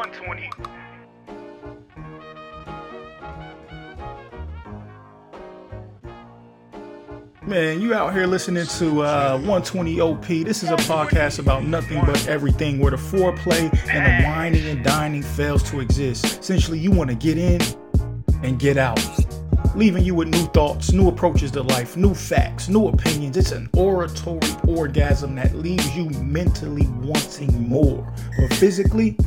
120. Man, you out here listening to uh, 120 OP. This is a podcast about nothing but everything where the foreplay and the wining and dining fails to exist. Essentially, you want to get in and get out, leaving you with new thoughts, new approaches to life, new facts, new opinions. It's an oratory orgasm that leaves you mentally wanting more. But physically,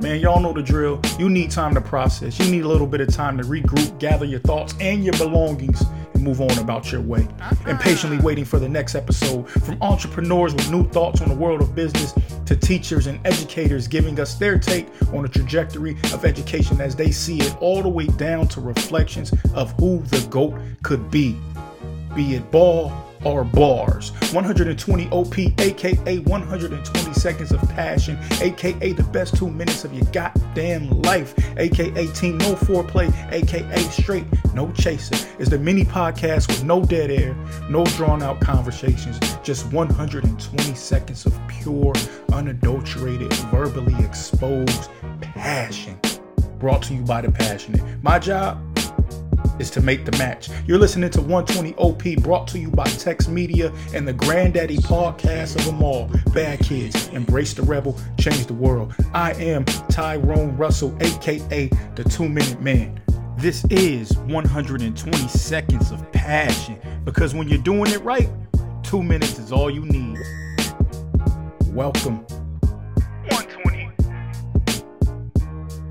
Man, y'all know the drill. You need time to process. You need a little bit of time to regroup, gather your thoughts and your belongings, and move on about your way. And patiently waiting for the next episode from entrepreneurs with new thoughts on the world of business to teachers and educators giving us their take on the trajectory of education as they see it, all the way down to reflections of who the GOAT could be. Be it ball or bars. 120 OP, aka 120 seconds of passion, aka the best two minutes of your goddamn life, aka Team No Foreplay, aka Straight No Chaser, is the mini podcast with no dead air, no drawn out conversations, just 120 seconds of pure, unadulterated, verbally exposed passion. Brought to you by the passionate. My job is to make the match. You're listening to 120 OP brought to you by Tex Media and the granddaddy podcast of them all. Bad Kids, Embrace the Rebel, Change the World. I am Tyrone Russell, aka the Two Minute Man. This is 120 seconds of passion because when you're doing it right, two minutes is all you need. Welcome